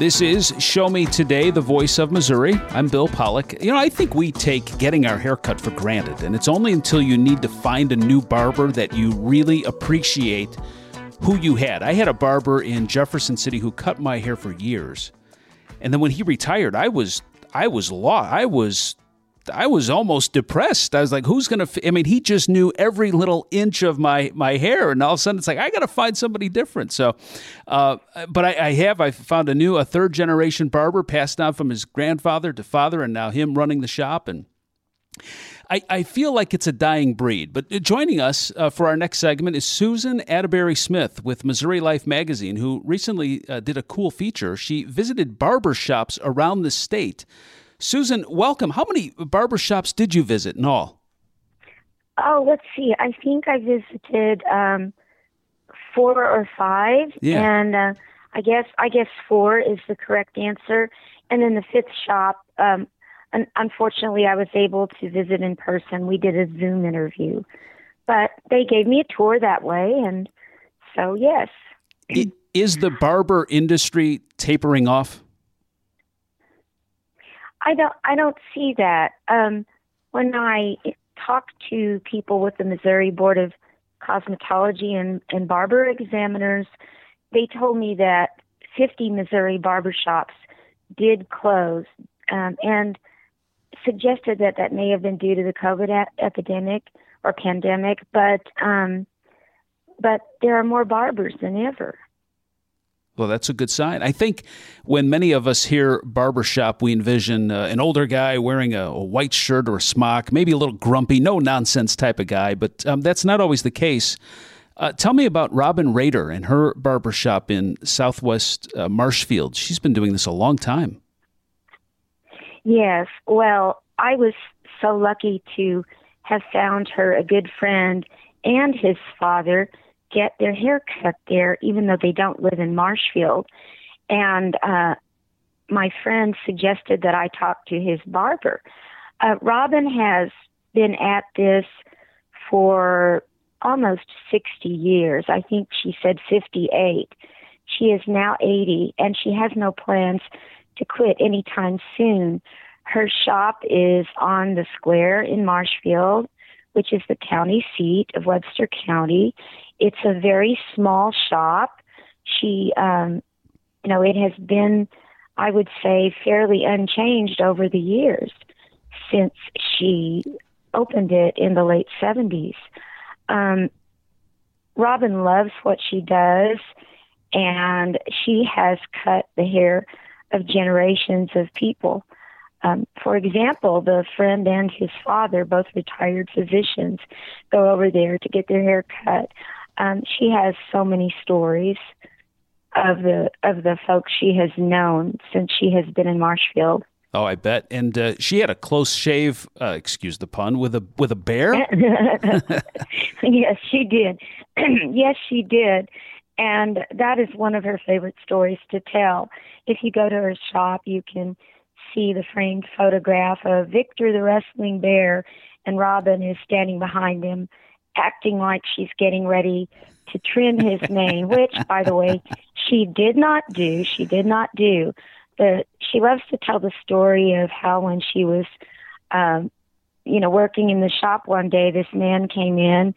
This is Show Me Today, the voice of Missouri. I'm Bill Pollock. You know, I think we take getting our hair cut for granted, and it's only until you need to find a new barber that you really appreciate who you had. I had a barber in Jefferson City who cut my hair for years. And then when he retired, I was I was lost. I was I was almost depressed. I was like, who's going to, I mean, he just knew every little inch of my, my hair. And all of a sudden it's like, I got to find somebody different. So, uh, but I, I, have, I found a new, a third generation barber passed down from his grandfather to father and now him running the shop. And I, I feel like it's a dying breed. But joining us uh, for our next segment is Susan Atterbury Smith with Missouri Life Magazine, who recently uh, did a cool feature. She visited barber shops around the state Susan, welcome. How many barbershops did you visit in all? Oh, let's see. I think I visited um, four or five, yeah. and uh, I guess I guess four is the correct answer. And then the fifth shop, um, un- unfortunately, I was able to visit in person. We did a Zoom interview, but they gave me a tour that way, and so yes. Is the barber industry tapering off? I don't I don't see that. Um, when I talk to people with the Missouri Board of Cosmetology and, and Barber Examiners, they told me that 50 Missouri barbershops did close um, and suggested that that may have been due to the COVID a- epidemic or pandemic, but um, but there are more barbers than ever. Well, that's a good sign. I think when many of us hear barbershop, we envision uh, an older guy wearing a, a, white shirt or a smock, maybe a little grumpy, no nonsense type of guy, but um, that's not always the case. Uh, tell me about Robin Rader and her barbershop in Southwest uh, Marshfield. She's been doing this a long time. Yes. Well, I was so lucky to have found her a good friend and his father get their hair cut there, even though they don't live in Marshfield. And uh, my friend suggested that I talk to his barber. Uh, Robin has been at this for almost 60 years. I think she said 58. She is now 80 and she has no plans to quit anytime soon. Her shop is on the square in Marshfield, which is the county seat of Webster County. It's a very small shop. She, um, you know, it has been, I would say, fairly unchanged over the years since she opened it in the late 70s. Um, Robin loves what she does, and she has cut the hair of generations of people. Um, for example, the friend and his father, both retired physicians, go over there to get their hair cut. Um, she has so many stories of the of the folks she has known since she has been in Marshfield. Oh, I bet. And uh, she had a close shave. Uh, excuse the pun. With a with a bear. yes, she did. yes, she did. And that is one of her favorite stories to tell. If you go to her shop, you can see the framed photograph of Victor the wrestling bear, and Robin is standing behind him acting like she's getting ready to trim his mane, which, by the way, she did not do. She did not do. The she loves to tell the story of how when she was, um, you know, working in the shop one day, this man came in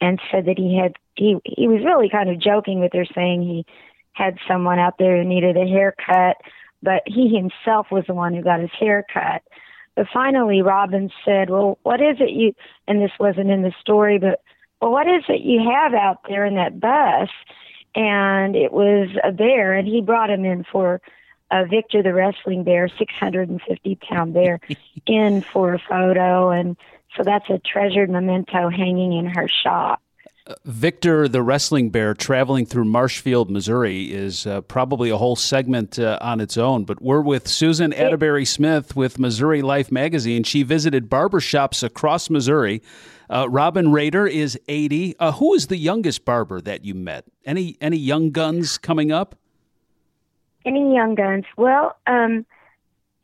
and said that he had he he was really kind of joking with her, saying he had someone out there who needed a haircut, but he himself was the one who got his hair cut. But finally, Robin said, Well, what is it you, and this wasn't in the story, but, well, what is it you have out there in that bus? And it was a bear, and he brought him in for uh, Victor the wrestling bear, 650 pound bear, in for a photo. And so that's a treasured memento hanging in her shop. Victor, the wrestling bear, traveling through Marshfield, Missouri, is uh, probably a whole segment uh, on its own. But we're with Susan Atterbury Smith with Missouri Life Magazine. She visited barbershops across Missouri. Uh, Robin Rader is 80. Uh, who is the youngest barber that you met? Any any young guns coming up? Any young guns? Well, um,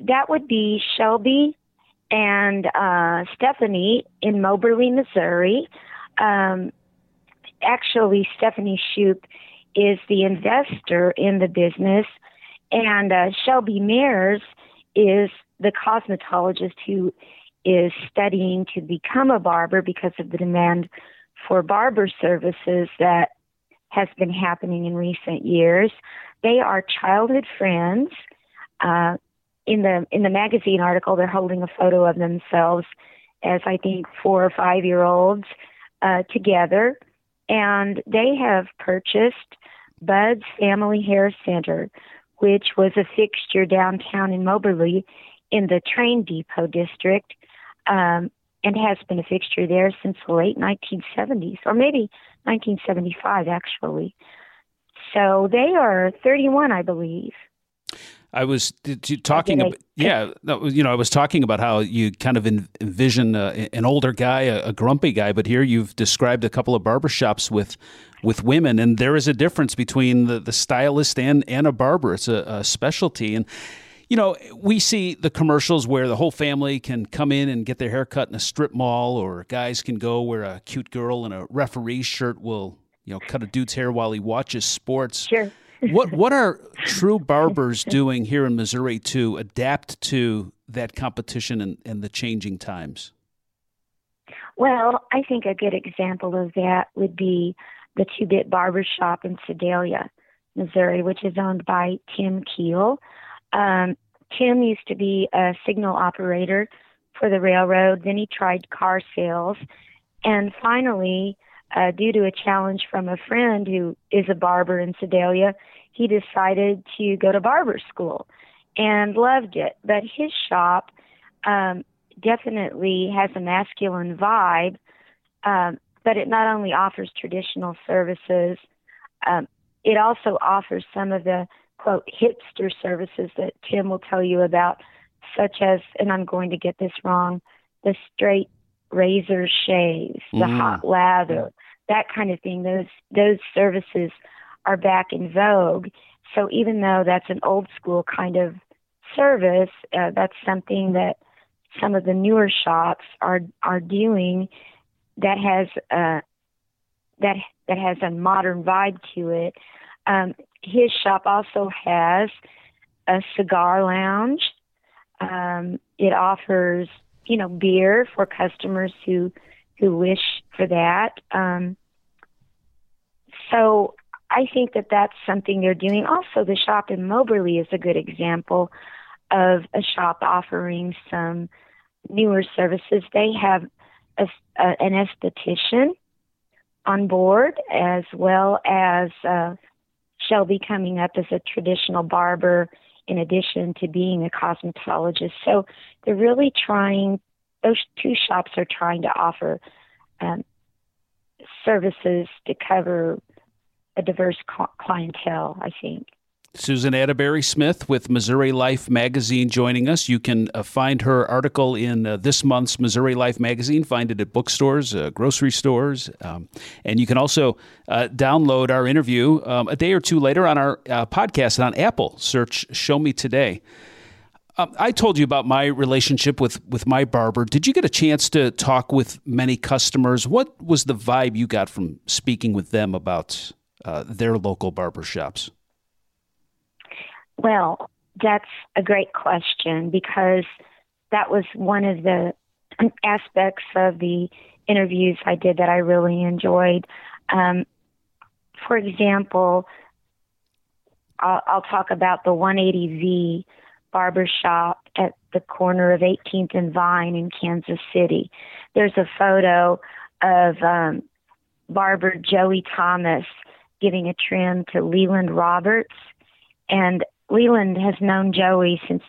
that would be Shelby and uh, Stephanie in Moberly, Missouri. Um, actually Stephanie Shoup is the investor in the business, And uh, Shelby Mears is the cosmetologist who is studying to become a barber because of the demand for barber services that has been happening in recent years. They are childhood friends. Uh, in the in the magazine article, they're holding a photo of themselves as I think four or five year olds uh, together, and they have purchased Bud's Family Hair Center, which was a fixture downtown in Moberly in the train depot district, um, and has been a fixture there since the late 1970s, or maybe 1975 actually. So they are 31, I believe. I was talking about, yeah, you know, I was talking about how you kind of envision uh, an older guy, a, a, grumpy guy, but here you've described a couple of barbershops with with women, and there is a difference between the, the stylist and, and a barber. It's a, a specialty. And, you know, we see the commercials where the whole family can come in and get their hair cut in a strip mall, or guys can go where a cute girl in a referee shirt will, you know, cut a dude's hair while he watches sports. Sure what what are true barbers doing here in Missouri to adapt to that competition and, and the changing times? Well, I think a good example of that would be the Two Bit Barber Shop in Sedalia, Missouri, which is owned by Tim Keel. Um, Tim used to be a signal operator for the railroad. Then he tried car sales, and finally uh, due to a challenge from a friend who is a barber in Sedalia, he decided to go to barber school and loved it. But his shop um, definitely has a masculine vibe, um, but it not only offers traditional services, um, it also offers some of the quote hipster services that Tim will tell you about, such as, and I'm going to get this wrong, the straight razor shaves, the mm. hot lather, that kind of thing. Those those services are back in vogue. So even though that's an old school kind of service, uh, that's something that some of the newer shops are are doing that has uh, that that has a modern vibe to it. Um, his shop also has a cigar lounge. Um, it offers you know beer for customers who who wish for that. Um, so I think that that's something they're doing. Also, the shop in Moberly is a good example of a shop offering some newer services. They have a, a, an esthetician on board as well as uh, Shelby coming up as a traditional barber in addition to being a cosmetologist. So they're really trying, those two shops are trying to offer um, services to cover a diverse clientele, I think. Susan Atterbury Smith with Missouri Life Magazine joining us. You can uh, find her article in uh, this month's Missouri Life Magazine. Find it at bookstores, uh, grocery stores, um, and you can also uh, download our interview um, a day or two later on our uh, podcast on Apple. Search "Show Me Today." Um, I told you about my relationship with with my barber. Did you get a chance to talk with many customers? What was the vibe you got from speaking with them about? uh, their local barbershops? Well, that's a great question because that was one of the aspects of the interviews I did that I really enjoyed. Um, for example, I'll, I'll, talk about the 180V barbershop at the corner of 18th and Vine in Kansas City. There's a photo of um, barber Joey Thomas giving a trim to Leland Roberts. And Leland has known Joey since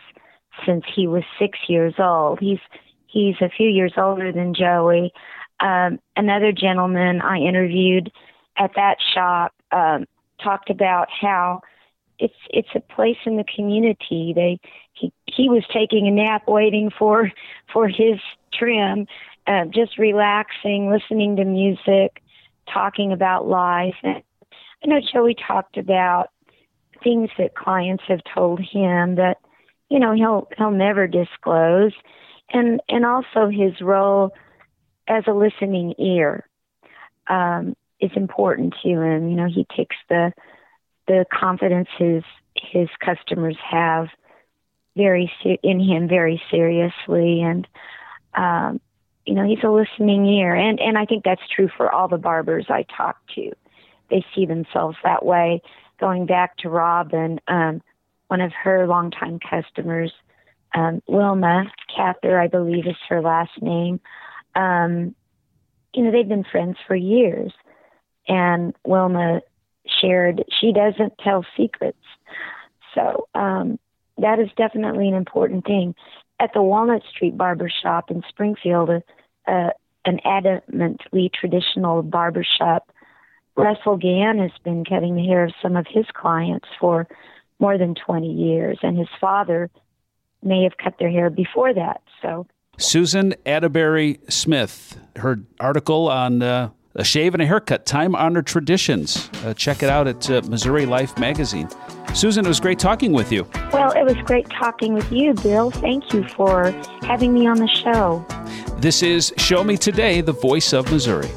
since he was six years old. He's he's a few years older than Joey. Um, another gentleman I interviewed at that shop um, talked about how it's it's a place in the community. They he he was taking a nap, waiting for for his trim, uh, just relaxing, listening to music, talking about life, and I know Joey talked about things that clients have told him that you know he'll he'll never disclose, and and also his role as a listening ear um, is important to him. You know, he takes the the confidence his his customers have very in him very seriously, and um, you know he's a listening ear, and and I think that's true for all the barbers I talk to. They see themselves that way. Going back to Robin, um, one of her longtime customers, um, Wilma Cather, I believe is her last name. Um, you know, they've been friends for years. And Wilma shared she doesn't tell secrets. So um, that is definitely an important thing. At the Walnut Street Barber Shop in Springfield, uh, an adamantly traditional barber shop, Russell Gann has been cutting the hair of some of his clients for more than 20 years, and his father may have cut their hair before that. So, Susan Atterbury Smith, her article on uh, a shave and a haircut, time honored traditions. Uh, check it out at uh, Missouri Life magazine. Susan, it was great talking with you. Well, it was great talking with you, Bill. Thank you for having me on the show. This is Show Me Today, the voice of Missouri.